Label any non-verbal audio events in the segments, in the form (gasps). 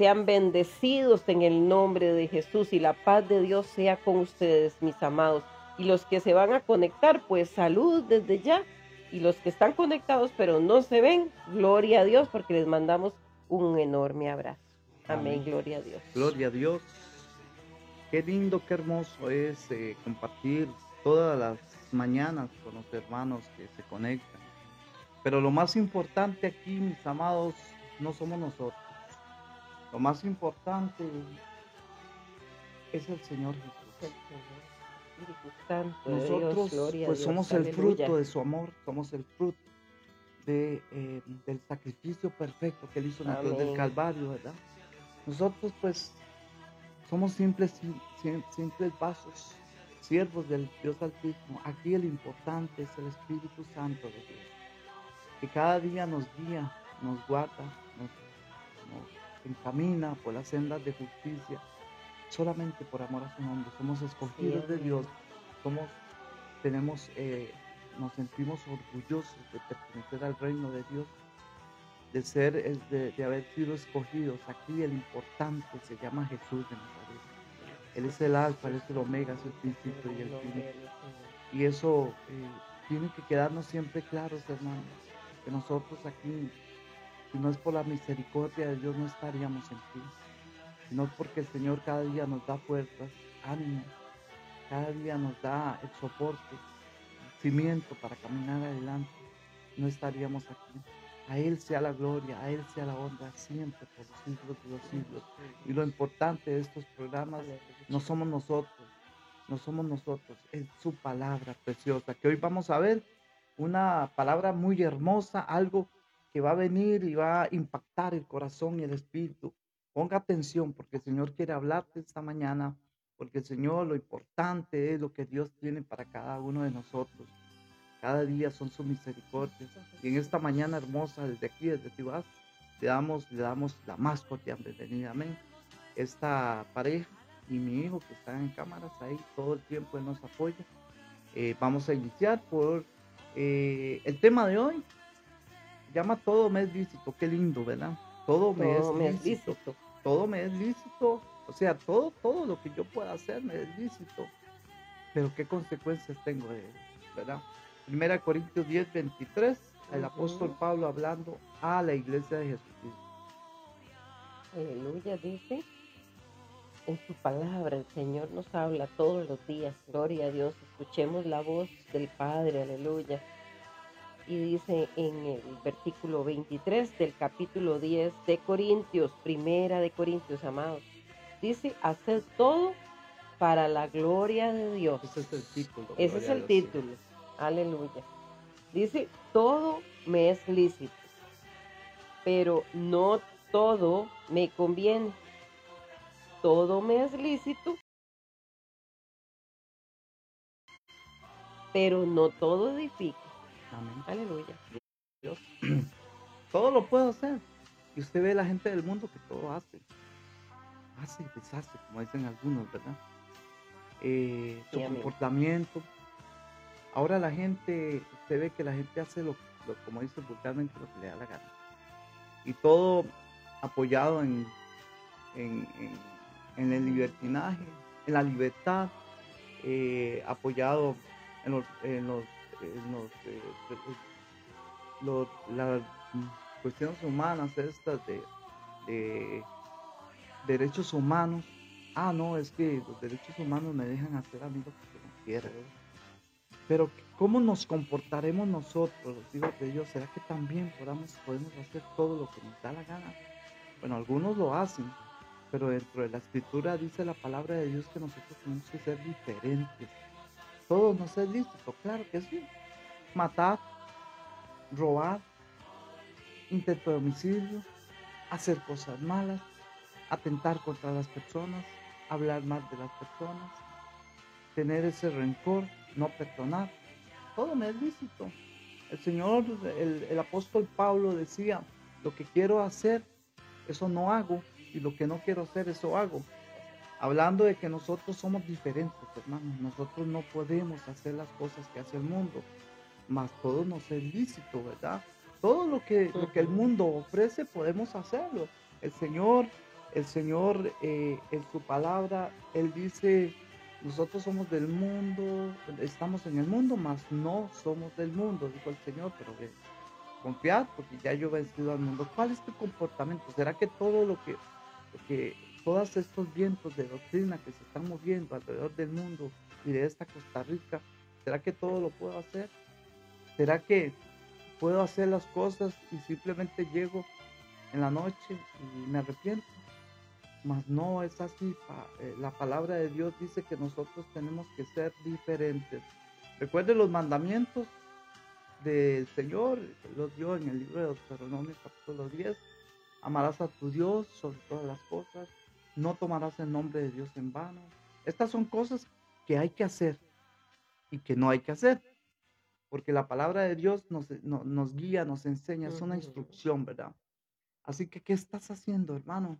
sean bendecidos en el nombre de Jesús y la paz de Dios sea con ustedes, mis amados. Y los que se van a conectar, pues salud desde ya. Y los que están conectados pero no se ven, gloria a Dios porque les mandamos un enorme abrazo. Amén, gloria a Dios. Gloria a Dios. Qué lindo, qué hermoso es eh, compartir todas las mañanas con los hermanos que se conectan. Pero lo más importante aquí, mis amados, no somos nosotros. Lo más importante es el Señor Jesús. Nosotros pues somos el fruto de su amor, somos el fruto de, eh, del sacrificio perfecto que él hizo en la cruz del Calvario, ¿verdad? Nosotros pues somos simples, simples vasos, siervos del Dios Altísimo. Aquí el importante es el Espíritu Santo de Dios, que cada día nos guía, nos guarda, nos, encamina por las sendas de justicia, solamente por amor a su nombre. Somos escogidos de Dios, somos, tenemos, eh, nos sentimos orgullosos de pertenecer al reino de Dios de ser, de, de, haber sido escogidos. Aquí el importante se llama Jesús de Nazaret. Él es el alfa, él es el omega, es el principio y el fin. Y eso eh, tiene que quedarnos siempre claros, hermanos, que nosotros aquí, si no es por la misericordia de Dios, no estaríamos en ti. Sino porque el Señor cada día nos da fuerzas, ánimo, cada día nos da el soporte, el cimiento para caminar adelante, no estaríamos aquí. A Él sea la gloria, a Él sea la honra siempre por los siglos de los siglos. Y lo importante de estos programas no somos nosotros, no somos nosotros, es su palabra preciosa, que hoy vamos a ver una palabra muy hermosa, algo que va a venir y va a impactar el corazón y el espíritu. Ponga atención porque el Señor quiere hablarte esta mañana, porque el Señor lo importante es lo que Dios tiene para cada uno de nosotros. Cada día son sus misericordias. Y en esta mañana hermosa, desde aquí, desde Tibás, le damos, le damos la más cordial bienvenida. Amén. Esta pareja y mi hijo que están en cámaras ahí, todo el tiempo él nos apoya. Eh, vamos a iniciar por eh, el tema de hoy. Llama todo me es lícito. Qué lindo, ¿verdad? Todo me, es, lícito. Todo me es lícito. O sea, todo, todo lo que yo pueda hacer me es lícito. Pero qué consecuencias tengo de él, ¿verdad? Primera Corintios 10, 23, el apóstol Pablo hablando a la iglesia de Jesucristo. Aleluya, dice. En su palabra el Señor nos habla todos los días. Gloria a Dios. Escuchemos la voz del Padre. Aleluya. Y dice en el versículo 23 del capítulo 10 de Corintios, primera de Corintios, amados. Dice, haced todo para la gloria de Dios. Ese es el título. Ese es el título. Aleluya. Dice, todo me es lícito, pero no todo me conviene. Todo me es lícito, pero no todo edifica. Amén. Aleluya. Dios. (clears throat) Todo lo puedo hacer. Y usted ve la gente del mundo que todo hace. Hace y deshace, como dicen algunos, ¿verdad? Eh, su comportamiento, Ahora la gente, usted ve que la gente hace lo, como dice vulgarmente, lo que le da la gana. Y todo apoyado en, en, el libertinaje, en la libertad, eh, apoyado en los, en los, eh, las cuestiones humanas estas de, de derechos humanos. Ah, no, es que los derechos humanos me dejan hacer a mí lo que yo quiera. Pero ¿cómo nos comportaremos nosotros, los hijos de Dios? ¿Será que también podamos, podemos hacer todo lo que nos da la gana? Bueno, algunos lo hacen, pero dentro de la escritura dice la palabra de Dios que nosotros tenemos que ser diferentes. Todo nos es lícito, claro que sí. Matar, robar, intento homicidio, hacer cosas malas, atentar contra las personas, hablar mal de las personas, tener ese rencor, no perdonar. Todo me es lícito. El Señor, el, apóstol Pablo decía, lo que quiero hacer, eso no hago, y lo que no quiero hacer, eso hago. Hablando de que nosotros somos diferentes, hermanos. Nosotros no podemos hacer las cosas que hace el mundo, mas todo nos es lícito, ¿verdad? Todo lo que, lo que el mundo ofrece podemos hacerlo. El Señor El Señor eh, en su palabra, Él dice, nosotros somos del mundo, estamos en el mundo, mas no somos del mundo, dijo el Señor, pero confiad porque ya yo he vencido al mundo. ¿Cuál es tu comportamiento? ¿Será que todo lo que, lo que todos estos vientos de doctrina que se están moviendo alrededor del mundo y de esta Costa Rica, ¿será que todo lo puedo hacer? ¿Será que puedo hacer las cosas y simplemente llego en la noche y me arrepiento? Mas no es así. Eh, la palabra de Dios dice que nosotros tenemos que ser diferentes. Recuerde los mandamientos del Señor, los dio en el libro de Deuteronomio capítulo 10. Amarás a tu Dios sobre todas las cosas. No tomarás el nombre de Dios en vano. Estas son cosas que hay que hacer y que no hay que hacer. Porque la palabra de Dios nos, nos guía, nos enseña, es una instrucción, ¿verdad? Así que, ¿qué estás haciendo, hermano?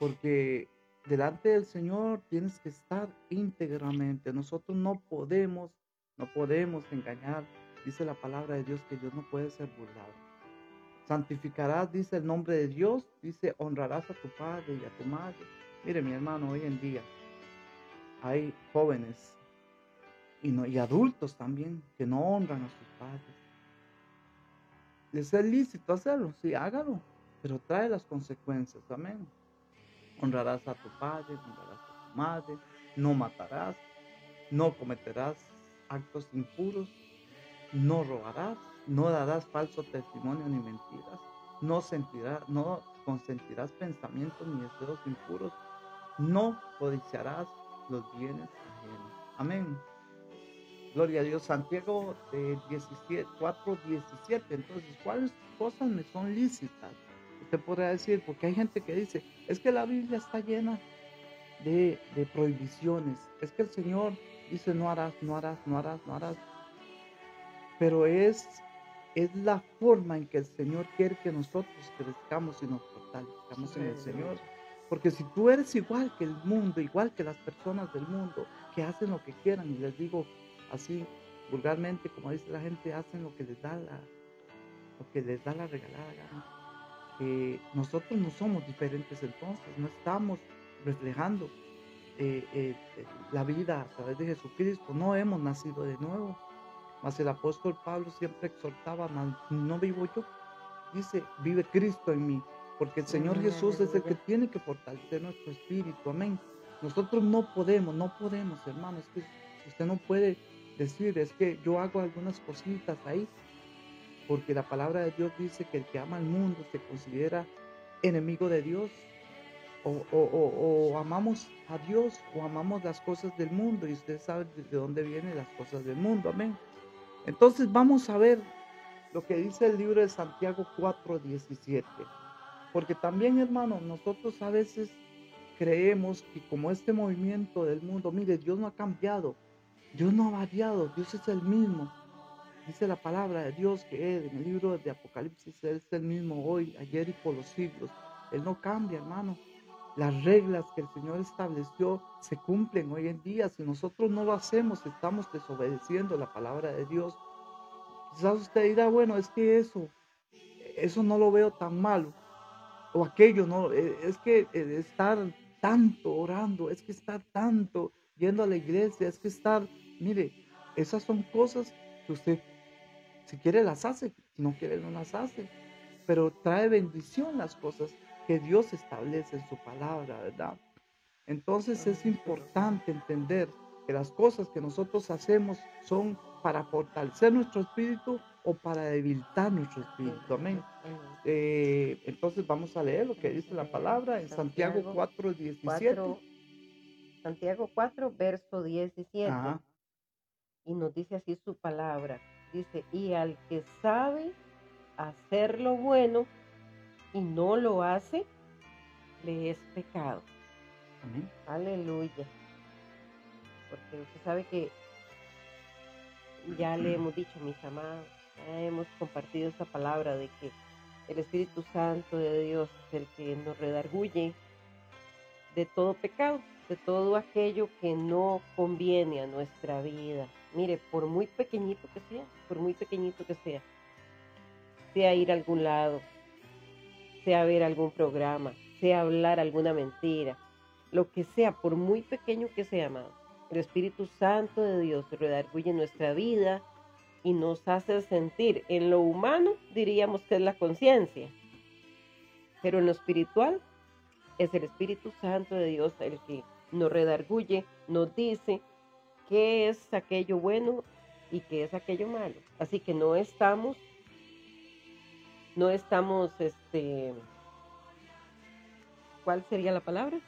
Porque delante del Señor tienes que estar íntegramente. Nosotros no podemos, no podemos engañar. Dice la palabra de Dios que Dios no puede ser burlado. Santificarás, dice el nombre de Dios, dice honrarás a tu padre y a tu madre. Mire, mi hermano, hoy en día hay jóvenes y, no, adultos también que no honran a sus padres. Es lícito hacerlo, sí, hágalo, pero trae las consecuencias, amén. Honrarás a tu padre, honrarás a tu madre, no matarás, no cometerás actos impuros, no robarás, no darás falso testimonio ni mentiras, no sentirás, no consentirás pensamientos ni deseos impuros, no codiciarás los bienes ajenos. Amén. Gloria a Dios. Santiago de 17, 4, 17. Entonces, ¿cuáles cosas me son lícitas? Usted podrá decir, porque hay gente que dice, es que la Biblia está llena de, de prohibiciones. Es que el Señor dice, no harás, no harás, no harás, no harás pero es, es la forma en que el Señor quiere que nosotros crezcamos y nos fortalezcamos en el Señor. Porque si tú eres igual que el mundo, igual que las personas del mundo, que hacen lo que quieran, y les digo así vulgarmente, como dice la gente, hacen lo que les da la, lo que les da la regalada gana. nosotros no somos diferentes entonces, no estamos reflejando eh, eh, la vida a través de Jesucristo, no hemos nacido de nuevo. Mas el apóstol Pablo siempre exhortaba, no vivo yo, dice, vive Cristo en mí, porque el Señor Jesús es el que tiene que fortalecer nuestro espíritu, amén. Nosotros no podemos, no podemos, hermanos, que usted no puede decir, es que yo hago algunas cositas ahí, porque la palabra de Dios dice que el que ama al mundo se considera enemigo de Dios, o, o, amamos a Dios o amamos las cosas del mundo, y usted sabe de dónde vienen las cosas del mundo, amén. Entonces vamos a ver lo que dice el libro de Santiago 4:17. Porque también, hermano, nosotros a veces creemos que como este movimiento del mundo, mire, Dios no ha cambiado, Dios no ha variado, Dios es el mismo. Dice la palabra de Dios que en el libro de Apocalipsis, es el mismo hoy, ayer y por los siglos. Él no cambia, hermano. Las reglas que el Señor estableció se cumplen hoy en día. Si nosotros no lo hacemos, estamos desobedeciendo la palabra de Dios. Quizás usted dirá, bueno, es que eso, eso no lo veo tan malo. O aquello, no, eh, es que eh, estar tanto orando, es que estar tanto yendo a la iglesia, es que estar, mire, esas son cosas que usted, si quiere las hace, si no quiere no las hace. Pero trae bendición las cosas que Dios establece en su palabra, ¿verdad? Entonces es importante entender que las cosas que nosotros hacemos son para fortalecer nuestro espíritu o para debilitar nuestro espíritu. Amén. Eh, entonces vamos a leer lo que dice la palabra en Santiago, 4, 17. Santiago 4, verso 17. Y nos dice así su palabra. Dice, y al que sabe hacer lo bueno y no lo hace, le es pecado. Aleluya. Porque usted sabe que ya le hemos dicho, mis amados, ya hemos compartido esa palabra de que el Espíritu Santo de Dios es el que nos redarguye de todo pecado, de todo aquello que no conviene a nuestra vida. Mire, por muy pequeñito que sea, por muy pequeñito que sea, sea ir a algún lado, sea ver algún programa, sea hablar alguna mentira, lo que sea, por muy pequeño que sea, amado. El Espíritu Santo de Dios redarguye nuestra vida y nos hace sentir. En lo humano diríamos que es la conciencia, pero en lo espiritual es el Espíritu Santo de Dios el que nos redarguye, nos dice qué es aquello bueno y qué es aquello malo. Así que no estamos, no estamos, este, ¿cuál sería la palabra?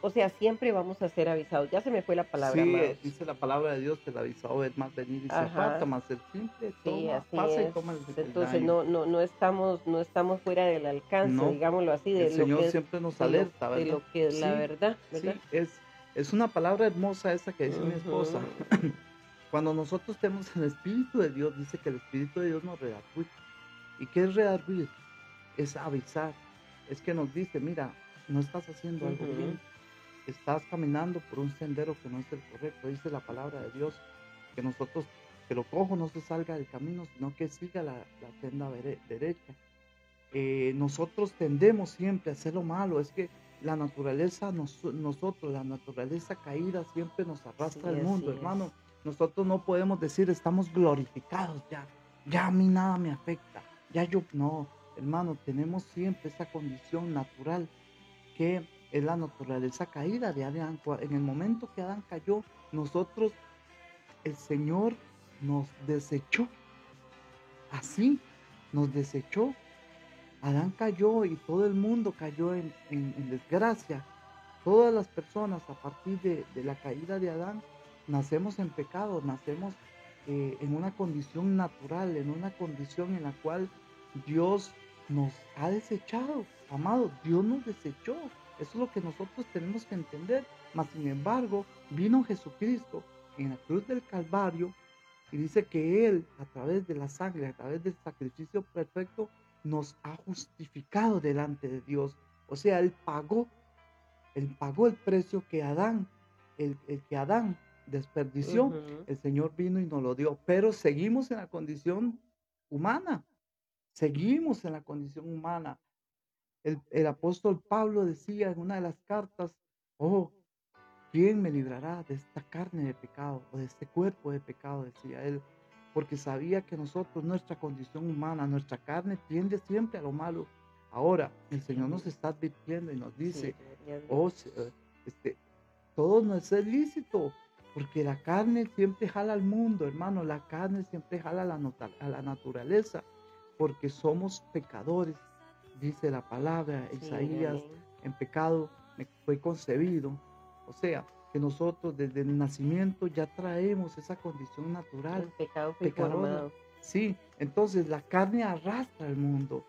o sea, siempre vamos a ser avisados. Ya se me fue la palabra. Sí, dice la palabra de Dios que el avisado es más venir y se aparta, más el simple toma, pasa y toma el Entonces no, no, no estamos, no estamos fuera del alcance, digámoslo así, de el Señor siempre nos alerta, de lo, que es la verdad, ¿verdad? Sí, es, es una palabra hermosa esa que dice mi esposa. (laughs) Cuando nosotros tenemos el Espíritu de Dios, dice que el Espíritu de Dios nos redarguye. ¿Y qué es redarguir? Es avisar. Es que nos dice, mira, no estás haciendo algo bien estás caminando por un sendero que no es el correcto. Dice la palabra de Dios que nosotros, que lo cojo no se salga del camino, sino que siga la, senda derecha. Eh, nosotros tendemos siempre a hacer lo malo. Es que la naturaleza, nosotros, la naturaleza caída siempre nos arrastra al mundo, hermano. Nosotros no podemos decir estamos glorificados ya, ya a mí nada me afecta, ya yo no, hermano, tenemos siempre esa condición natural que es la naturaleza caída de Adán. En el momento que Adán cayó, nosotros, el Señor nos desechó. Así nos desechó. Adán cayó y todo el mundo cayó en, desgracia. Todas las personas a partir de, la caída de Adán nacemos en pecado, nacemos eh, en una condición natural, en una condición en la cual Dios nos ha desechado. Amado, Dios nos desechó. Eso es lo que nosotros tenemos que entender. Mas, sin embargo, vino Jesucristo en la cruz del Calvario y dice que Él, a través de la sangre, a través del sacrificio perfecto, nos ha justificado delante de Dios. O sea, Él pagó, Él pagó el precio que Adán, el, que Adán desperdició, el Señor vino y nos lo dio. Pero seguimos en la condición humana, seguimos en la condición humana. El, apóstol Pablo decía en una de las cartas, oh, ¿quién me librará de esta carne de pecado o de este cuerpo de pecado? Decía él, porque sabía que nosotros, nuestra condición humana, nuestra carne tiende siempre a lo malo. Ahora, el Señor nos está advirtiendo y nos dice, oh, eh, este, todo no es ilícito, porque la carne siempre jala al mundo, hermano, la carne siempre jala la, a la naturaleza, porque somos pecadores dice la palabra, Isaías, en pecado me fue concebido. O sea, que nosotros desde el nacimiento ya traemos esa condición natural. El pecado. Sí, entonces la carne arrastra al mundo,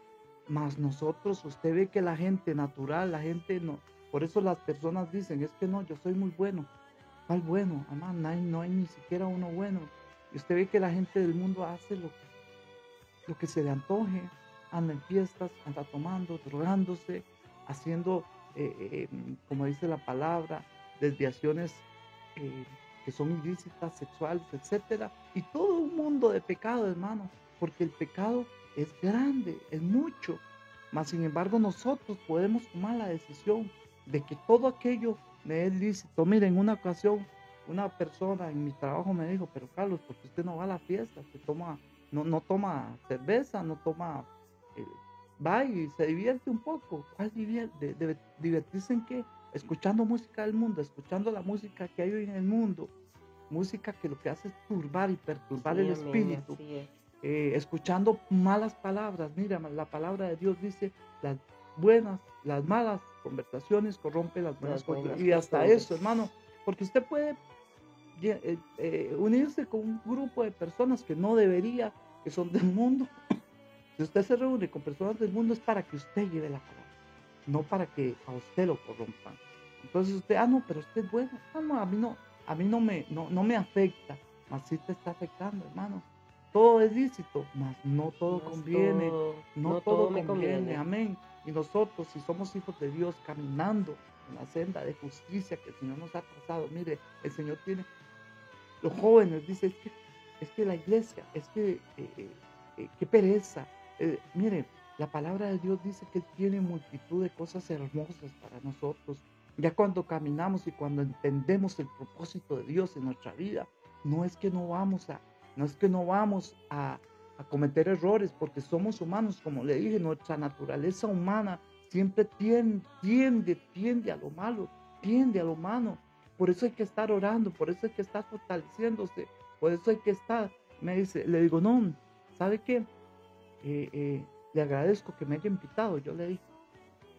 mas nosotros, usted ve que la gente natural, la gente no, por eso las personas dicen, es que no, yo soy muy bueno. ¿Cuál bueno? Además, no hay, ni siquiera uno bueno. Y usted ve que la gente del mundo hace lo que, lo que se le antoje, anda en fiestas, anda tomando, drogándose, haciendo, eh, eh, como dice la palabra, desviaciones eh, que son ilícitas, sexuales, etcétera, y todo un mundo de pecado, hermano, porque el pecado es grande, es mucho, mas sin embargo nosotros podemos tomar la decisión de que todo aquello me es lícito. Miren, en una ocasión una persona en mi trabajo me dijo, pero Carlos, porque usted no va a la fiesta? Usted toma, no, no toma cerveza, no toma eh, va y se divierte un poco. ¿Cuál divierte? Debe divertirse en qué? Escuchando música del mundo, escuchando la música que hay hoy en el mundo. Música que lo que hace es turbar y perturbar el espíritu. Eh, escuchando malas palabras. Mira, la palabra de Dios dice las buenas, las malas conversaciones corrompen las buenas, Y hasta eso, hermano, porque usted puede eh, unirse con un grupo de personas que no debería, que son del mundo, si usted se reúne con personas del mundo es para que usted lleve la palabra, no para que a usted lo corrompan. Entonces usted, ah, no, pero usted es bueno. No, no, a mí no, a mí no me, no, no me afecta, mas sí te está afectando, hermano. Todo es lícito, mas no todo conviene, no, todo, me conviene. amén. Y nosotros, si somos hijos de Dios, caminando en la senda de justicia que el Señor nos ha trazado, mire, el Señor tiene, los jóvenes dicen, es que, es que la iglesia, es que, eh, eh, eh, qué pereza, mire, La palabra de Dios dice que tiene multitud de cosas hermosas para nosotros. Ya cuando caminamos y cuando entendemos el propósito de Dios en nuestra vida, no es que no vamos a, no es que no vamos a, cometer errores, porque somos humanos, como le dije, nuestra naturaleza humana siempre tiende, tiende, tiende a lo malo, tiende a lo malo. Por eso hay que estar orando, por eso hay que estar fortaleciéndose, por eso hay que estar. Me dice, le digo, no, ¿sabe qué? Eh, eh, le agradezco que me haya invitado, yo le dije,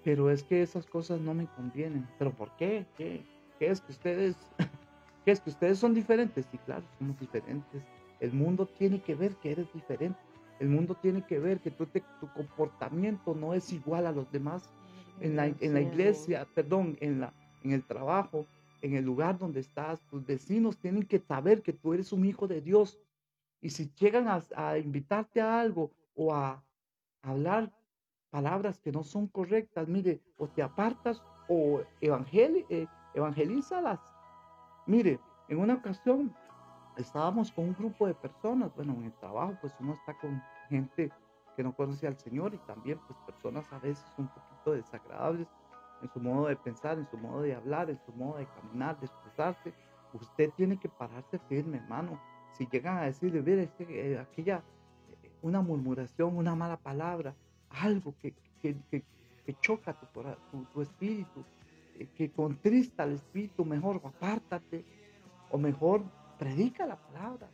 pero es que esas cosas no me convienen. ¿Pero por qué? ¿Qué, qué es que ustedes, (laughs) qué es que ustedes son diferentes? Sí, claro, somos diferentes. El mundo tiene que ver que eres diferente. El mundo tiene que ver que tú tu comportamiento no es igual a los demás. En la, en la iglesia, perdón, en, la, en el trabajo, en el lugar donde estás, tus vecinos tienen que saber que tú eres un hijo de Dios. Y si llegan a, invitarte a algo o a, hablar palabras que no son correctas, mire, o te apartas o evangel, eh, evangelízalas. Mire, en una ocasión estábamos con un grupo de personas, bueno, en el trabajo pues uno está con gente que no conoce al Señor y también pues personas a veces un poquito desagradables en su modo de pensar, en su modo de hablar, en su modo de caminar, de expresarse. Usted tiene que pararse firme, hermano. Si llegan a decirle, mire, eh, aquella, eh, una murmuración, una mala palabra, algo que, que, que, choca tu, tu, tu espíritu, eh, que contrista al espíritu, mejor apártate o mejor predica la palabra.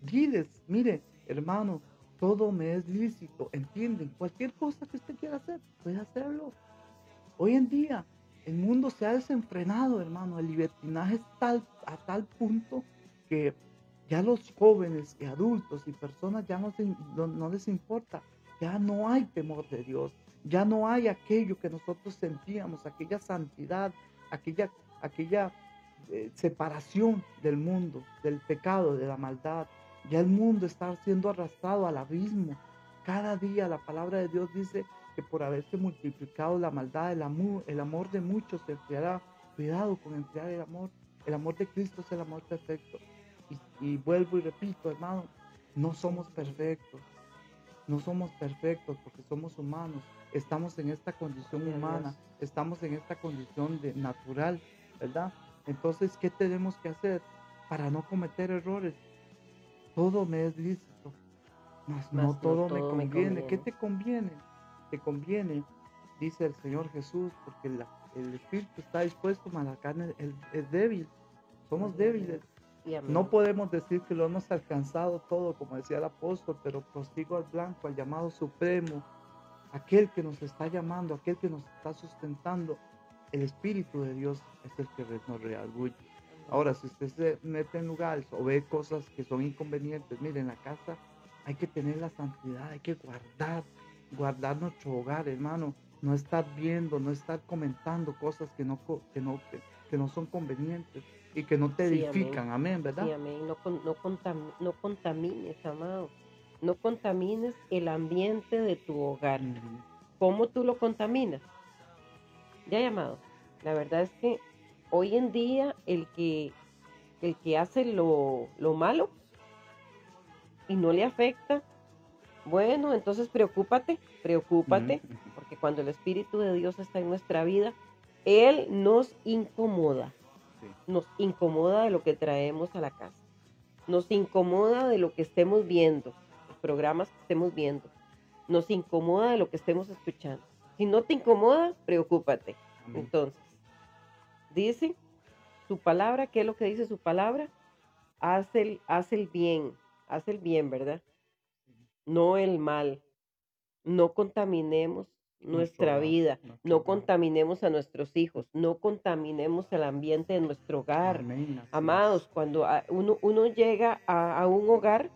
Diles, mire, hermano, todo me es lícito, entienden, cualquier cosa que usted quiera hacer, puede hacerlo. Hoy en día el mundo se ha desenfrenado, hermano. El libertinaje es tal, a tal punto que ya los jóvenes y adultos y personas ya no, no, les importa. Ya no hay temor de Dios. Ya no hay aquello que nosotros sentíamos, aquella santidad, aquella, aquella eh, separación del mundo, del pecado, de la maldad. Ya el mundo está siendo arrastrado al abismo. Cada día la palabra de Dios dice que por haberse multiplicado la maldad, el amor, el amor de muchos se enfriará. Cuidado con enfriar el amor. El amor de Cristo es el amor perfecto. Y, vuelvo y repito, hermano, no somos perfectos. No somos perfectos porque somos humanos. Estamos en esta condición humana. Estamos en esta condición de natural, ¿verdad? Entonces, ¿qué tenemos que hacer para no cometer errores? Todo me es lícito, mas, no, todo, me, conviene. ¿Qué te conviene? Te conviene, dice el Señor Jesús, porque el espíritu está dispuesto, mas la carne es, débil. Somos débiles. No podemos decir que lo hemos alcanzado todo, como decía el apóstol, pero prosigo al blanco, al llamado supremo, aquel que nos está llamando, aquel que nos está sustentando. El Espíritu de Dios es el que nos reargulle. Ahora, si usted se mete en lugares o ve cosas que son inconvenientes, mire, en la casa hay que tener la santidad, hay que guardar, guardar nuestro hogar, hermano. No estar viendo, no estar comentando cosas que no, que no, que, no son convenientes y que no te edifican, amén. ¿verdad? Sí, amén. No, no, contamines, amado. No contamines el ambiente de tu hogar. ¿Cómo tú lo contaminas? Ya llamado. La verdad es que hoy en día el que, el que hace lo, malo y no le afecta, bueno, entonces preocúpate, preocúpate, porque cuando el Espíritu de Dios está en nuestra vida, Él nos incomoda, nos incomoda de lo que traemos a la casa, nos incomoda de lo que estemos viendo, los programas que estemos viendo, nos incomoda de lo que estemos escuchando. Si no te incomoda, preocúpate. Entonces, Dice su palabra, ¿qué es lo que dice su palabra? Haz el, el bien, haz el bien, ¿verdad? No el mal. No contaminemos nuestra vida, no contaminemos a nuestros hijos, no contaminemos el ambiente de nuestro hogar. Amados, cuando uno, uno llega a, a un hogar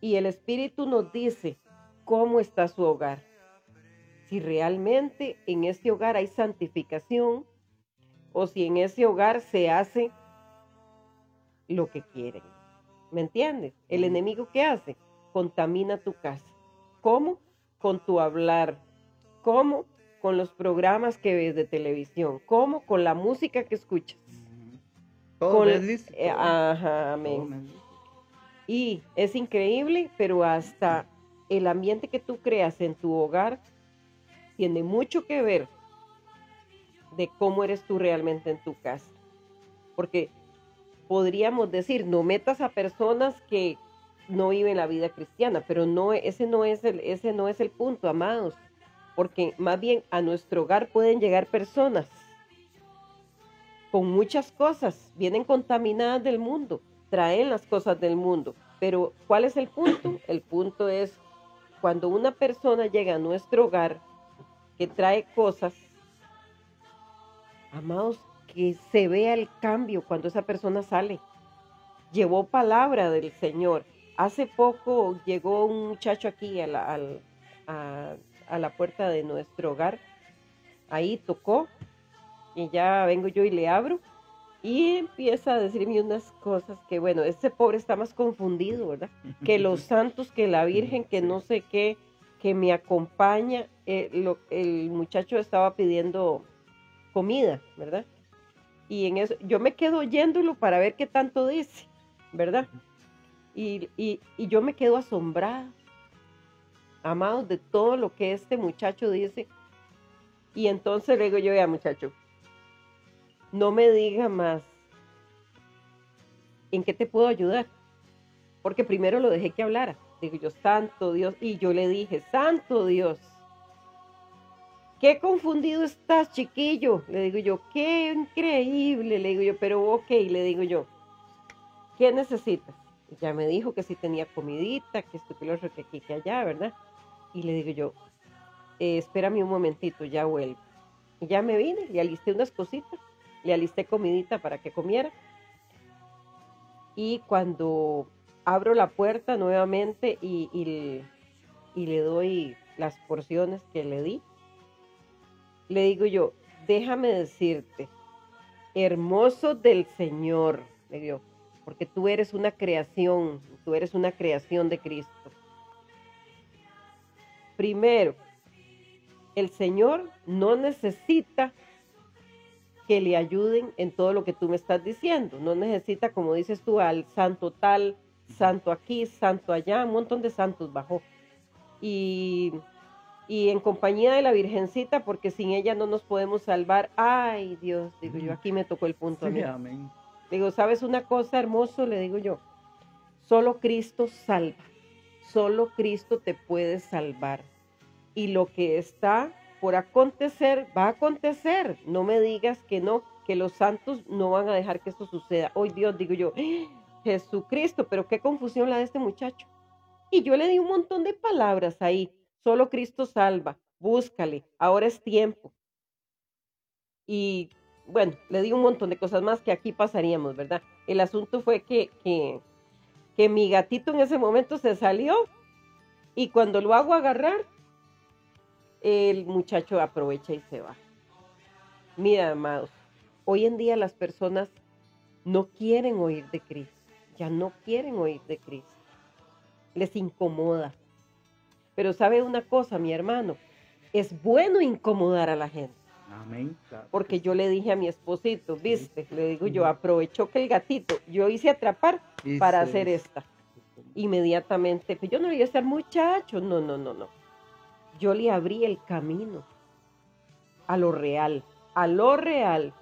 y el Espíritu nos dice cómo está su hogar, si realmente en ese hogar hay santificación o si en ese hogar se hace lo que quieren. ¿Me entiendes? El enemigo que hace contamina tu casa. ¿Cómo? Con tu hablar. ¿Cómo? Con los programas que ves de televisión. ¿Cómo? Con la música que escuchas. Todo eh, ajá, amén. Y es increíble, pero hasta el ambiente que tú creas en tu hogar tiene mucho que ver de cómo eres tú realmente en tu casa. Porque podríamos decir, no metas a personas que no viven la vida cristiana, pero no, ese, no es el, ese no es el punto, amados. Porque más bien a nuestro hogar pueden llegar personas con muchas cosas, vienen contaminadas del mundo, traen las cosas del mundo. Pero ¿cuál es el punto? El punto es cuando una persona llega a nuestro hogar que trae cosas, amados, que se vea el cambio cuando esa persona sale. Llevó palabra del Señor. Hace poco llegó un muchacho aquí a la, a, la puerta de nuestro hogar. Ahí tocó y ya vengo yo y le abro y empieza a decirme unas cosas que, bueno, ese pobre está más confundido, ¿verdad? Que los (laughs) santos, que la Virgen, que no sé qué, que me acompaña. Eh, el muchacho estaba pidiendo comida, ¿verdad? Y en eso, yo me quedo oyéndolo para ver qué tanto dice, ¿verdad? Y, yo me quedo asombrada, amados, de todo lo que este muchacho dice. Y entonces le digo yo, ya muchacho, no me diga más. ¿En qué te puedo ayudar? Porque primero lo dejé que hablara. Digo yo, santo Dios. Y yo le dije, santo Dios. Qué confundido estás, chiquillo. Le digo yo, qué increíble. Le digo yo, pero ok, le digo yo, ¿qué necesitas? Ya me dijo que si tenía comidita, que esto, que lo que aquí, que allá, ¿verdad? Y le digo yo, eh, espérame un momentito, ya vuelvo. Y ya me vine, le alisté unas cositas, le alisté comidita para que comiera. Y cuando abro la puerta nuevamente y, y le doy las porciones que le di, le digo yo, déjame decirte, hermoso del Señor, le digo, porque tú eres una creación, tú eres una creación de Cristo. Primero, el Señor no necesita que le ayuden en todo lo que tú me estás diciendo. No necesita, como dices tú, al santo tal, santo aquí, santo allá, un montón de santos bajó. Y y en compañía de la Virgencita, porque sin ella no nos podemos salvar. Ay, Dios, digo yo, aquí me tocó el punto. Sí, amén. Digo, ¿sabes una cosa hermoso? Le digo yo, solo Cristo salva, solo Cristo te puede salvar. Y lo que está por acontecer, va a acontecer. No me digas que no, que los santos no van a dejar que esto suceda. Hoy Dios, digo yo, Jesucristo, pero qué confusión la de este muchacho. Y yo le di un montón de palabras ahí Solo Cristo salva. Búscale. Ahora es tiempo. Y bueno, le di un montón de cosas más que aquí pasaríamos, ¿verdad? El asunto fue que, que, que mi gatito en ese momento se salió y cuando lo hago agarrar, el muchacho aprovecha y se va. Mira, amados, hoy en día las personas no quieren oír de Cristo, ya no quieren oír de Cristo. Les incomoda, pero sabe una cosa, mi hermano, es bueno incomodar a la gente. Amén. Porque yo le dije a mi esposito, viste, le digo yo, aprovechó que el gatito, yo hice atrapar para hacer esta. Inmediatamente, pues yo no iba a estar muchacho, no, no, no, no. Yo le abrí el camino a lo real, a lo real.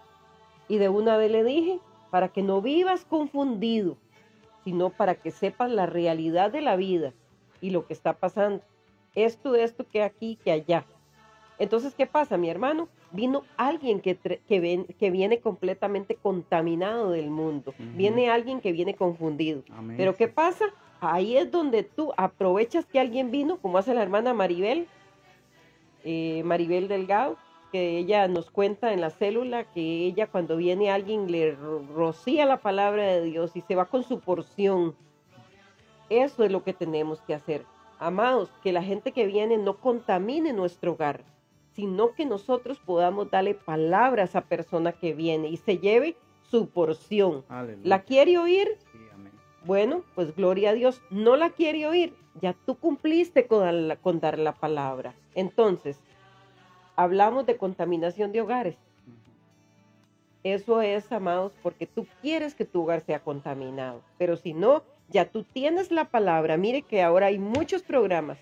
Y de una vez le dije, para que no vivas confundido, sino para que sepas la realidad de la vida y lo que está pasando esto, esto, que aquí, que allá. Entonces, ¿qué pasa, mi hermano? Vino alguien que, que, que viene completamente contaminado del mundo. Viene alguien que viene confundido. Pero ¿qué pasa? Ahí es donde tú aprovechas que alguien vino, como hace la hermana Maribel, eh, Maribel Delgado, que ella nos cuenta en la célula que ella cuando viene alguien le rocía la palabra de Dios y se va con su porción. Eso es lo que tenemos que hacer Amados, que la gente que viene no contamine nuestro hogar, sino que nosotros podamos darle palabra a esa persona que viene y se lleve su porción. ¿La quiere oír? Bueno, pues gloria a Dios. ¿No la quiere oír? Ya tú cumpliste con, con dar la palabra. Entonces, hablamos de contaminación de hogares. Eso es, amados, porque tú quieres que tu hogar sea contaminado. Pero si no, ya tú tienes la palabra. Mire que ahora hay muchos programas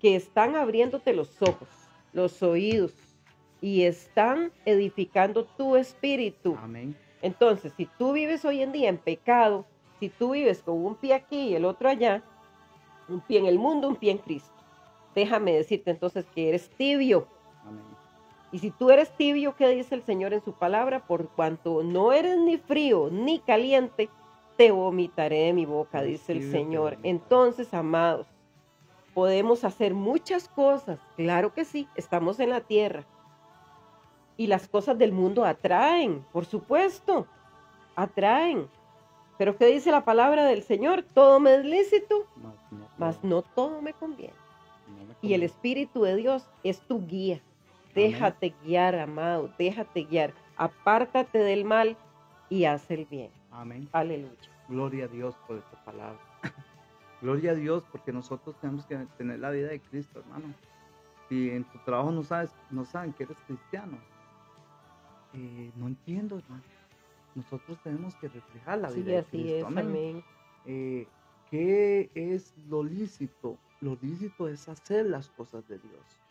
que están abriéndote los ojos, los oídos y están edificando tu espíritu. Amén. Entonces, si tú vives hoy en día en pecado, si tú vives con un pie aquí y el otro allá, un pie en el mundo, un pie en Cristo, déjame decirte entonces que eres tibio. Amén. Y si tú eres tibio, ¿qué dice el Señor en su palabra? Por cuanto no eres ni frío ni caliente, te vomitaré de mi boca, dice el Señor. Entonces, amados, podemos hacer muchas cosas. Claro que sí, estamos en la tierra. Y las cosas del mundo atraen, por supuesto, atraen. Pero ¿qué dice la palabra del Señor? Todo me es lícito, mas no todo me conviene. Y el Espíritu de Dios es tu guía. Déjate guiar, amado, déjate guiar. Apártate del mal y haz el bien. Amén. Aleluya. Gloria a Dios por esta palabra. (coughs) Gloria a Dios porque nosotros tenemos que tener la vida de Cristo, hermano. Si en tu trabajo no sabes, no saben que eres cristiano, eh, no entiendo, hermano. Nosotros tenemos que reflejar la vida de Cristo. amén. Eh, ¿Qué es lo lícito? Lo lícito es hacer las cosas de Dios.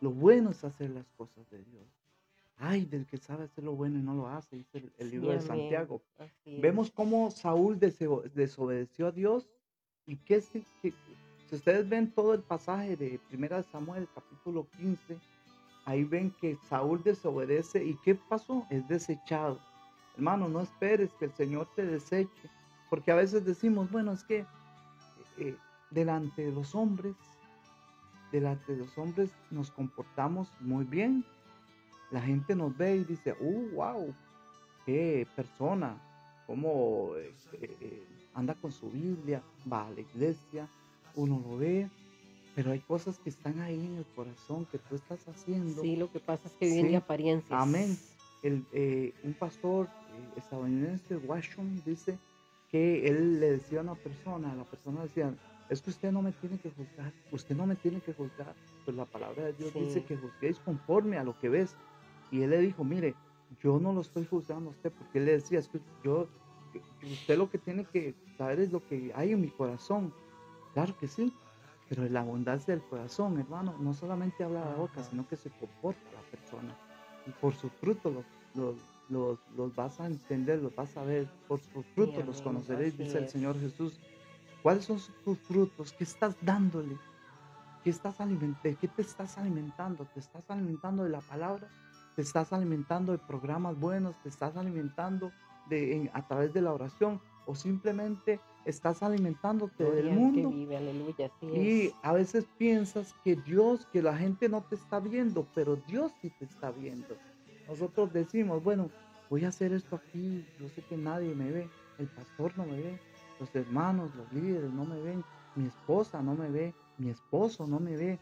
Lo bueno es hacer las cosas de Dios. Ay, del que sabe hacer lo bueno y no lo hace, dice el, libro de Santiago. Vemos cómo Saúl desobedeció a Dios y que, si ustedes ven todo el pasaje de 1 Samuel, capítulo 15, ahí ven que Saúl desobedece y ¿qué pasó? Es desechado. Hermano, no esperes que el Señor te deseche, porque a veces decimos, bueno, es que eh, delante de los hombres delante de los hombres nos comportamos muy bien. La gente nos ve y dice, ¡uh, wow! ¡Qué persona! ¿Cómo eh, eh, anda con su Biblia? Va a la iglesia, uno lo ve, pero hay cosas que están ahí en el corazón que tú estás haciendo. Sí, lo que pasa es que viven de apariencias. Amén. El, eh, un pastor estadounidense, Washington, dice que él le decía a una persona, la persona decía, es que usted no me tiene que juzgar, usted no me tiene que juzgar. Pues la palabra de Dios dice que juzguéis conforme a lo que ves. Y él le dijo, mire, yo no lo estoy juzgando a usted, porque él le decía, es que yo, usted lo que tiene que saber es lo que hay en mi corazón. Claro que sí, pero la abundancia del corazón, hermano, no solamente habla la boca, sino que se comporta la persona. Y por sus frutos los, los, los, vas a entender, los vas a ver, por sus frutos los conoceréis, dice el Señor Jesús. ¿Cuáles son tus frutos? ¿Qué estás dándole? ¿Qué, estás alimentando? ¿Qué te estás alimentando? ¿Te estás alimentando de la palabra? ¿Te estás alimentando de programas buenos? ¿Te estás alimentando de, a través de la oración? ¿O simplemente estás alimentándote del mundo? y a veces piensas que Dios, que la gente no te está viendo, pero Dios sí te está viendo. Nosotros decimos, bueno, voy a hacer esto aquí, yo sé que nadie me ve, el pastor no me ve, los hermanos, los líderes no me ven, mi esposa no me ve, mi esposo no me ve,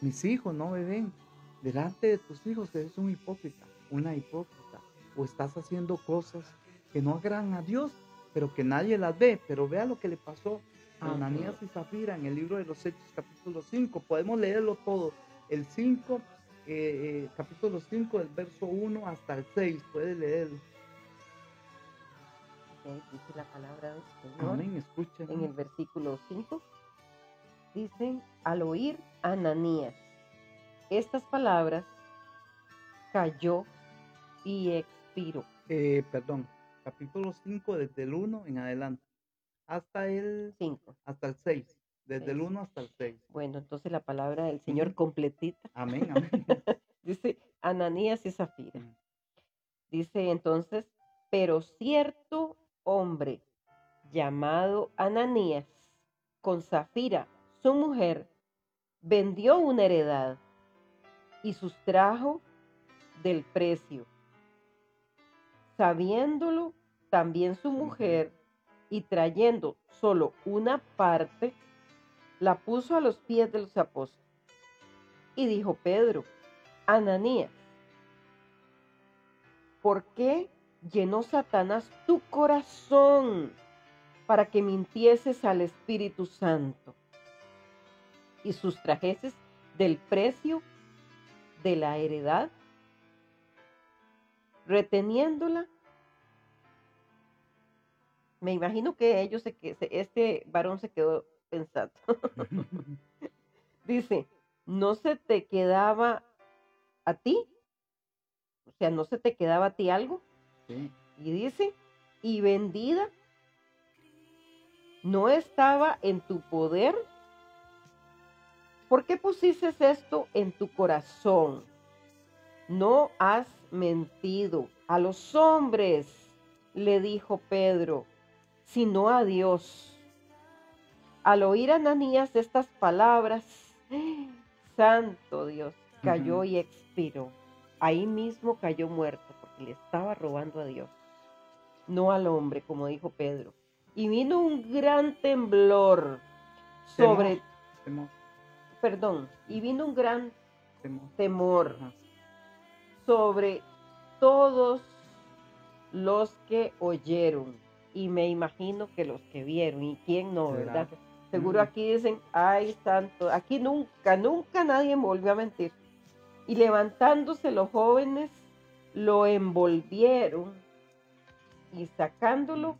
mis hijos no me ven. Delante de tus hijos eres un hipócrita, una hipócrita, o estás haciendo cosas que no agradan a Dios, pero que nadie las ve. Pero vea lo que le pasó a Ananías y Zafira en el libro de los Hechos, capítulo 5. Podemos leerlo todo. El 5, eh, eh, capítulo 5, del verso 1 hasta el 6, puede leerlo dice la palabra del Señor en el versículo 5. Dice, al oír Ananías estas palabras, cayó y expiró. Eh, perdón, capítulo 5 desde el 1 en adelante, hasta el 5, hasta el 6. Desde el 1 hasta el 6. Bueno, entonces la palabra del Señor completita. Amén, (laughs) amén. Dice Ananías y Zafira. Dice entonces, pero cierto hombre llamado Ananías, con Zafira, su mujer, vendió una heredad y sustrajo del precio. Sabiéndolo también su mujer y trayendo solo una parte, la puso a los pies de los apóstoles. Y dijo Pedro, Ananías, ¿por qué llenó Satanás tu corazón para que mintieses al Espíritu Santo y sustrajeses del precio de la heredad, reteniéndola. Me imagino que ellos se, este varón se quedó pensando. (laughs) (laughs) Dice, no se te quedaba a ti, o sea, no se te quedaba a ti algo. Y dice, y vendida, no estaba en tu poder. ¿Por qué pusiste esto en tu corazón? No has mentido a los hombres, le dijo Pedro, sino a Dios. Al oír Ananías estas palabras, (gasps) Santo Dios, cayó y expiró. Ahí mismo cayó muerto le estaba robando a Dios, no al hombre, como dijo Pedro. Y vino un gran temblor sobre... Perdón, y vino un gran temor, sobre todos los que oyeron. Y me imagino que los que vieron, y quién no, ¿verdad? Seguro aquí dicen, ay santo, aquí nunca, nunca nadie volvió a mentir. Y levantándose los jóvenes, lo envolvieron y sacándolo,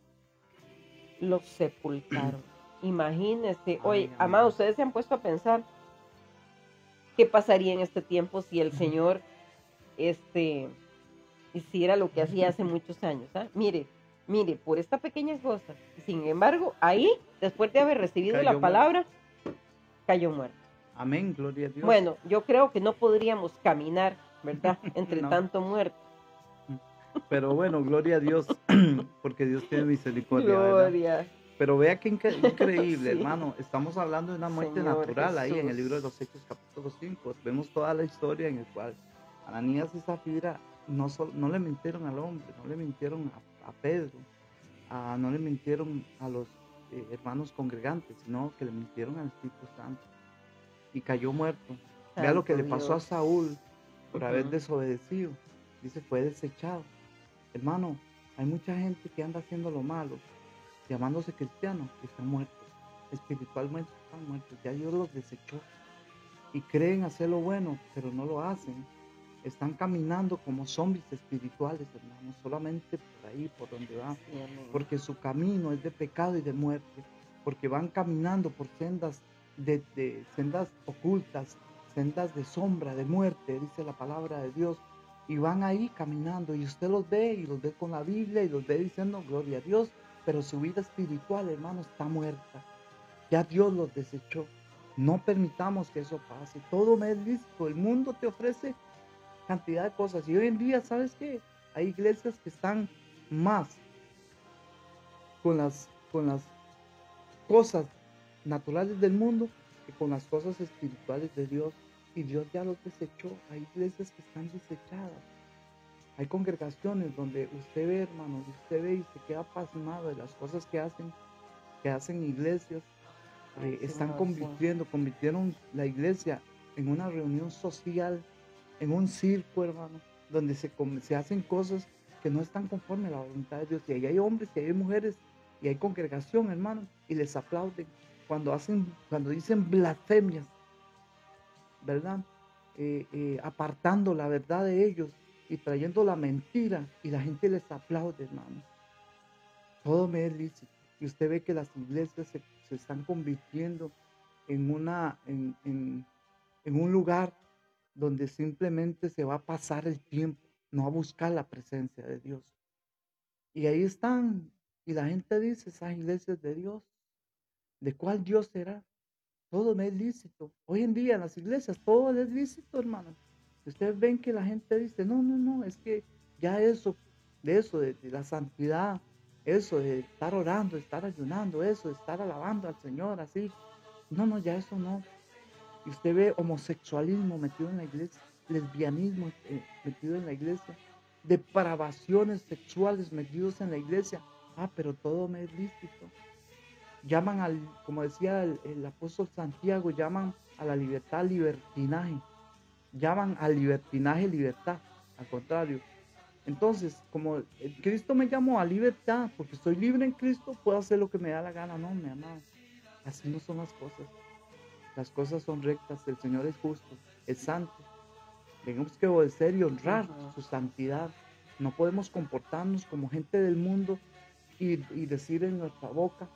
lo sepultaron. (clears throat) Imagínense, oye, amados, ustedes se han puesto a pensar qué pasaría en este tiempo si el Señor este, hiciera lo que hacía hace muchos años. ¿ah? Mire, mire, por esta pequeña cosa. Sin embargo, ahí, después de haber recibido la palabra, cayó muerto. Amén, gloria a Dios. Bueno, yo creo que no podríamos caminar, ¿verdad? (laughs) Entre tanto muerto. Pero bueno, gloria a Dios, (clears throat) porque Dios tiene misericordia. Gloria. Pero vea qué increíble, (laughs) hermano. Estamos hablando de una muerte natural ahí en el libro de los Hechos, capítulo 5. Vemos toda la historia en el cual Ananías y Zafira no, no le mintieron al hombre, no le mintieron a, Pedro, no le mintieron a los eh, hermanos congregantes, sino que le mintieron al Espíritu Santo. Y cayó muerto. Vea lo que le pasó a Saúl por haber desobedecido. Dice, fue desechado. Hermano, hay mucha gente que anda haciendo lo malo, llamándose cristianos, que están muertos. Espiritualmente están muertos. Ya Dios los desechó. Y creen hacer lo bueno, pero no lo hacen están caminando como zombies espirituales, hermanos, solamente por ahí, por donde van, porque su camino es de pecado y de muerte, porque van caminando por sendas de, sendas ocultas, sendas de sombra, de muerte, dice la palabra de Dios, y van ahí caminando y usted los ve y los ve con la Biblia y los ve diciendo gloria a Dios, pero su vida espiritual, hermano, está muerta. Ya Dios los desechó. No permitamos que eso pase. Todo me es lícito. El mundo te ofrece cantidad de cosas. Y hoy en día, ¿sabes qué? Hay iglesias que están más con las, con las cosas naturales del mundo que con las cosas espirituales de Dios. Y Dios ya los desechó. Hay iglesias que están desechadas. Hay congregaciones donde usted ve, hermano, usted ve y se queda pasmado de las cosas que hacen, que hacen iglesias. Eh, están convirtiendo, convirtieron la iglesia en una reunión social en un circo, hermano, donde se, se hacen cosas que no están conforme a la voluntad de Dios. Y ahí hay hombres y hay mujeres y hay congregación, hermano, y les aplauden cuando hacen, cuando dicen blasfemias, ¿verdad? Eh, eh, apartando la verdad de ellos y trayendo la mentira y la gente les aplaude, hermano. Todo me es lícito. Y usted ve que las iglesias se, están convirtiendo en, una, en, en un lugar donde simplemente se va a pasar el tiempo, no a buscar la presencia de Dios. Y ahí están, y la gente dice, esas iglesias de Dios, ¿de cuál Dios será? Todo me es lícito. Hoy en día en las iglesias todo es lícito, hermano. Ustedes ven que la gente dice, no, no, no, es que ya eso, de eso, de, la santidad, eso de estar orando, estar ayunando, eso de estar alabando al Señor, así. No, no, ya eso no. Y usted ve homosexualismo metido en la iglesia, lesbianismo eh, metido en la iglesia, depravaciones sexuales metidos en la iglesia. Ah, pero todo me es lícito. Llaman al, como decía el, apóstol Santiago, llaman a la libertad libertinaje. Llaman al libertinaje libertad. Al contrario. Entonces, como Cristo me llamó a libertad, porque estoy libre en Cristo, puedo hacer lo que me da la gana. No, mi amado. Así no son las cosas. Las cosas son rectas, el Señor es justo, es santo. Tenemos que obedecer y honrar su santidad. No podemos comportarnos como gente del mundo y, decir en nuestra boca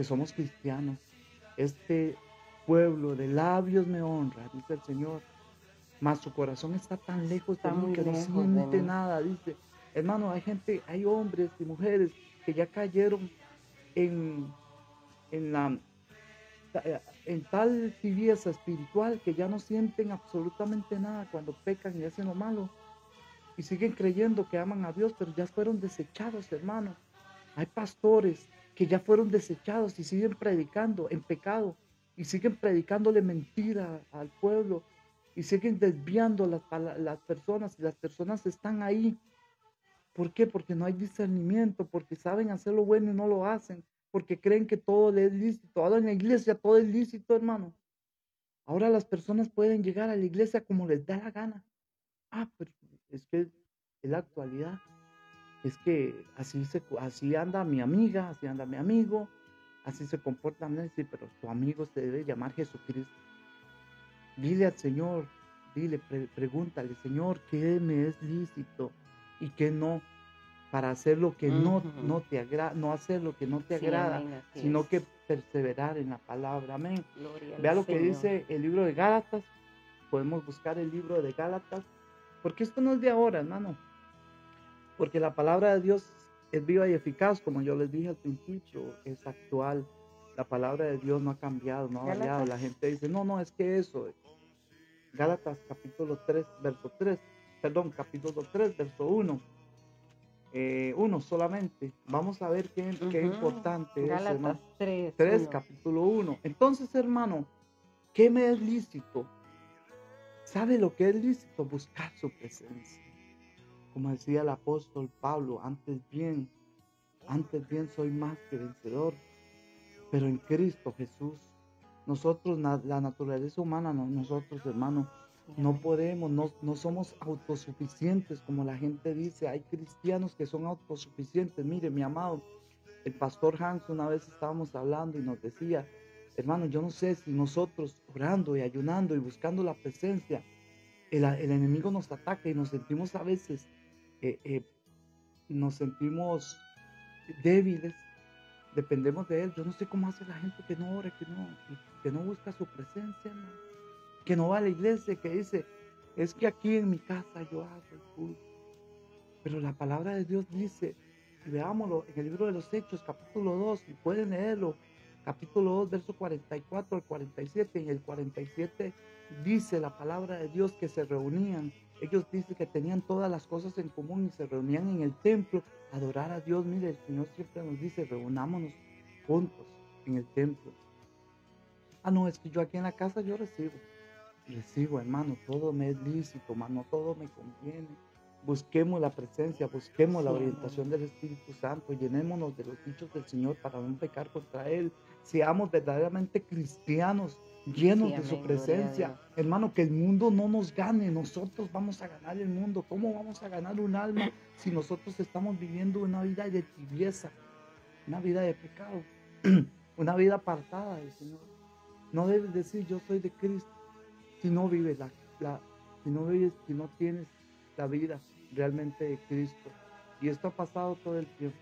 que somos cristianos. Este pueblo de labios me honra, dice el Señor, mas su corazón está tan lejos de mí que no siente nada, dice. Hermano, hay gente, hay hombres y mujeres que ya cayeron en, en la en tal tibieza espiritual que ya no sienten absolutamente nada cuando pecan y hacen lo malo. Y siguen creyendo que aman a Dios, pero ya fueron desechados, hermano. Hay pastores que ya fueron desechados y siguen predicando en pecado y siguen predicándole mentira al pueblo y siguen desviando las, las personas y las personas están ahí. ¿Por qué? Porque no hay discernimiento, porque saben hacer lo bueno y no lo hacen, porque creen que todo es lícito. Ahora en la iglesia todo es lícito, hermano. Ahora las personas pueden llegar a la iglesia como les da la gana. Ah, pero es que es la actualidad. Es que así, se, así anda mi amiga, así anda mi amigo, así se comporta Nancy, pero tu amigo se debe llamar Jesucristo. Dile al Señor, dile, pregúntale, Señor, ¿qué me es lícito y qué no? Para hacer lo que no, no te agrada, no hacer lo que no te agrada, sino que perseverar en la palabra. Amén. Vea lo que dice el libro de Gálatas. Podemos buscar el libro de Gálatas, porque esto no es de ahora, hermano. Porque la palabra de Dios es viva y eficaz, como yo les dije al principio, es actual. La palabra de Dios no ha cambiado, no ha variado. La gente dice, no, no, es que eso. Gálatas capítulo 3, verso 3. Perdón, capítulo 3, verso 1. Eh, uno solamente. Vamos a ver qué, qué importante Gálatas es, 3, 3 capítulo 1. Entonces, hermano, ¿qué me es lícito? ¿Sabe lo que es lícito? Buscar su presencia. Como decía el apóstol Pablo, antes bien, antes bien soy más que vencedor, pero en Cristo Jesús. Nosotros, la naturaleza humana, nosotros hermanos, no podemos, no, no, somos autosuficientes como la gente dice. Hay cristianos que son autosuficientes. Mire, mi amado, el pastor Hans una vez estábamos hablando y nos decía, hermano, yo no sé si nosotros orando y ayunando y buscando la presencia, el, el enemigo nos ataca y nos sentimos a veces eh, eh, nos sentimos débiles, dependemos de Él. Yo no sé cómo hace la gente que no ore, que no, que no busca su presencia, que no va a la iglesia, que dice, es que aquí en mi casa yo hago el culto. Pero la palabra de Dios dice, veámoslo en el libro de los Hechos, capítulo 2, y pueden leerlo, capítulo 2, verso 44 al 47. En el 47 dice la palabra de Dios que se reunían ellos dicen que tenían todas las cosas en común y se reunían en el templo a adorar a Dios. Mire, el Señor siempre nos dice, reunámonos juntos en el templo. Ah, no, es que yo aquí en la casa yo recibo. Recibo, hermano, todo me es lícito, hermano, todo me conviene. Busquemos la presencia, busquemos la orientación del Espíritu Santo, llenémonos de los dichos del Señor para no pecar contra Él. Seamos verdaderamente cristianos llenos de su presencia. Hermano, que el mundo no nos gane, nosotros vamos a ganar el mundo. ¿Cómo vamos a ganar un alma si nosotros estamos viviendo una vida de tibieza, una vida de pecado, (clears throat) una vida apartada del Señor? No debes decir yo soy de Cristo si no vives la, la si no vives, si no tienes la vida realmente de Cristo. Y esto ha pasado todo el tiempo.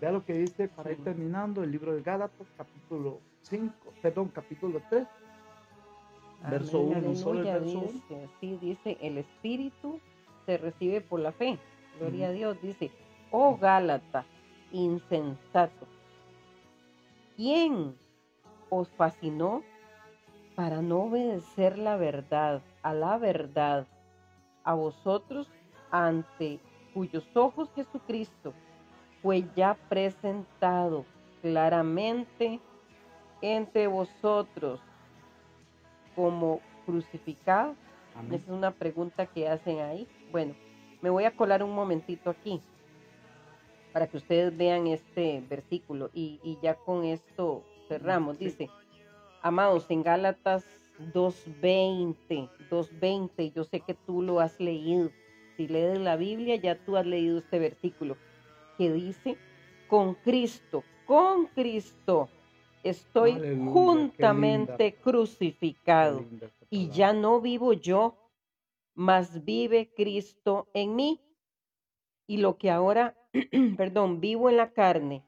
Vea lo que dice para ir terminando el libro de Gálatas, capítulo 5, perdón, capítulo 3, Verso 1, solo el verso dice, Sí, dice, el Espíritu se recibe por la fe. Gloria a Dios. Dice, oh Gálata, insensato, ¿quién os fascinó para no obedecer la verdad, a la verdad, a vosotros ante cuyos ojos Jesucristo fue ya presentado claramente entre vosotros como crucificado? Esa es una pregunta que hacen ahí. Bueno, me voy a colar un momentito aquí para que ustedes vean este versículo y, ya con esto cerramos. Dice, amados, en Gálatas 2.20, 2.20, yo sé que tú lo has leído. Si lees la Biblia, ya tú has leído este versículo que dice, con Cristo, con Cristo estoy juntamente crucificado y ya no vivo yo, mas vive Cristo en mí. Y lo que ahora, (clears throat) perdón, vivo en la carne,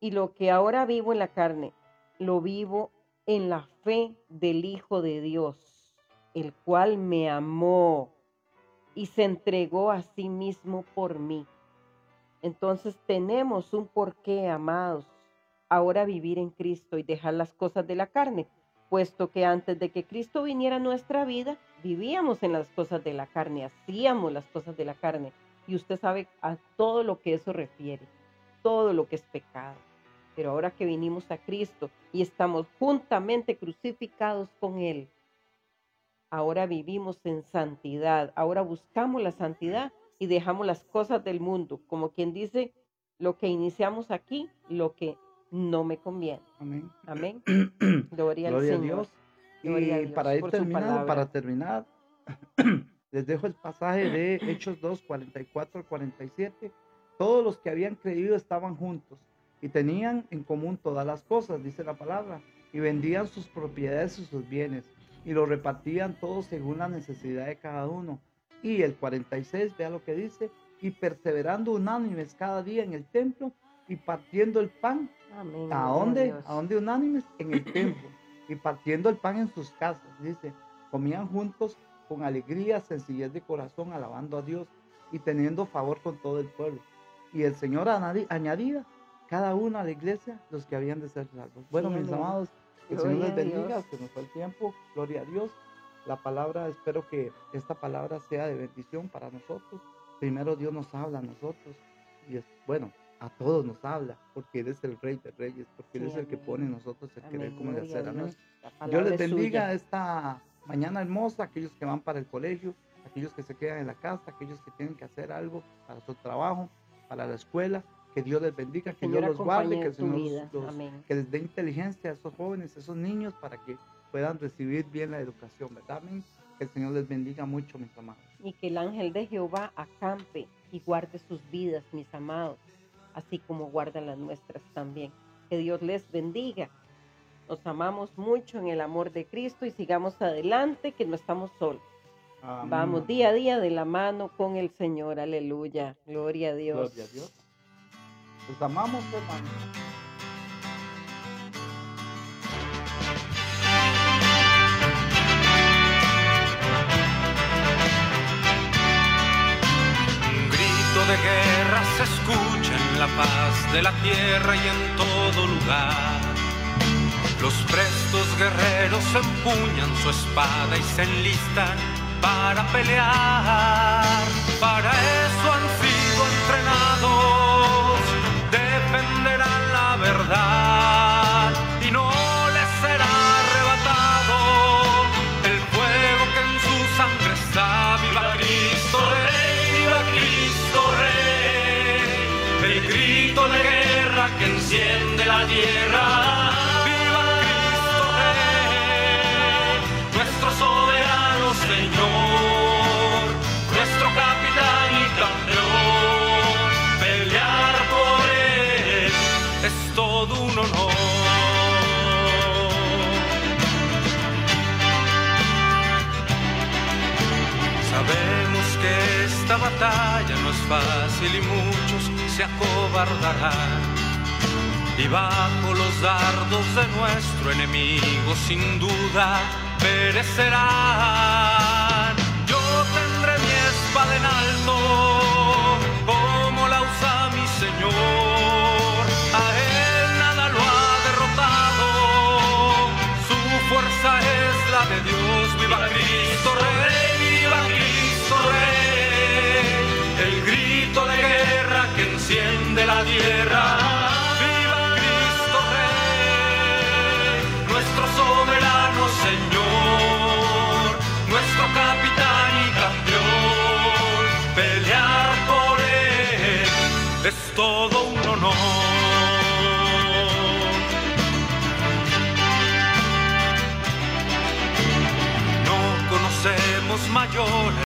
y lo que ahora vivo en la carne, lo vivo en la fe del Hijo de Dios, el cual me amó y se entregó a sí mismo por mí. Entonces tenemos un porqué, amados, ahora vivir en Cristo y dejar las cosas de la carne, puesto que antes de que Cristo viniera a nuestra vida, vivíamos en las cosas de la carne, hacíamos las cosas de la carne. Y usted sabe a todo lo que eso refiere, todo lo que es pecado. Pero ahora que vinimos a Cristo y estamos juntamente crucificados con Él, ahora vivimos en santidad, ahora buscamos la santidad y dejamos las cosas del mundo, como quien dice, lo que iniciamos aquí, lo que no me conviene. Amén. Amén. (clears throat) Gloria, al Señor. A Dios. y para ir para terminar, (clears throat) les dejo el pasaje de Hechos 2, 44 al 47. Todos los que habían creído estaban juntos y tenían en común todas las cosas, dice la palabra, y vendían sus propiedades y sus bienes y lo repartían todos según la necesidad de cada uno. Y el 46, vea lo que dice, y perseverando unánimes cada día en el templo y partiendo el pan. ¿A dónde? ¿A dónde unánimes? En el templo. (clears throat) Y partiendo el pan en sus casas, dice, comían juntos con alegría, sencillez de corazón, alabando a Dios y teniendo favor con todo el pueblo. Y el Señor añadía cada uno a la iglesia los que habían de ser salvos. Bueno, mis amados, que el Señor les bendiga, que nos fue el tiempo. Gloria a Dios. La palabra, espero que esta palabra sea de bendición para nosotros. Primero Dios nos habla a nosotros. Y es, bueno, a todos nos habla, porque Él es el Rey de Reyes, porque Él es el que pone en nosotros el querer como el hacer. Amén. Dios les bendiga esta mañana hermosa, aquellos que van para el colegio, aquellos que se quedan en la casa, aquellos que tienen que hacer algo para su trabajo, para la escuela. Que Dios les bendiga, que Dios los guarde, que, que les dé inteligencia a esos jóvenes, a esos niños, para que puedan recibir bien la educación, ¿verdad? Que el Señor les bendiga mucho, mis amados. Y que el ángel de Jehová acampe y guarde sus vidas, mis amados, así como guarda las nuestras también. Que Dios les bendiga. Nos amamos mucho en el amor de Cristo y sigamos adelante, que no estamos solos. Vamos día a día de la mano con el Señor. Aleluya. Gloria a Dios. Gloria a Dios. Los amamos, hermano. Un grito de guerra se escucha en la paz de la tierra y en todo lugar. Los prestos guerreros empuñan su espada y se enlistan para pelear. Para enciende la tierra. Viva Cristo Rey, nuestro soberano Señor, nuestro capitán y campeón. todo un honor. Sabemos que esta batalla no es fácil y muchos se acobardarán. Y bajo los dardos de nuestro enemigo sin duda perecerán. Yo tendré mi espada en alto como la usa mi Señor. A él nada lo ha derrotado. Su fuerza es la de Dios. Viva Cristo Rey, viva Cristo Rey. El grito de guerra que enciende la tierra. Todo un honor. mayores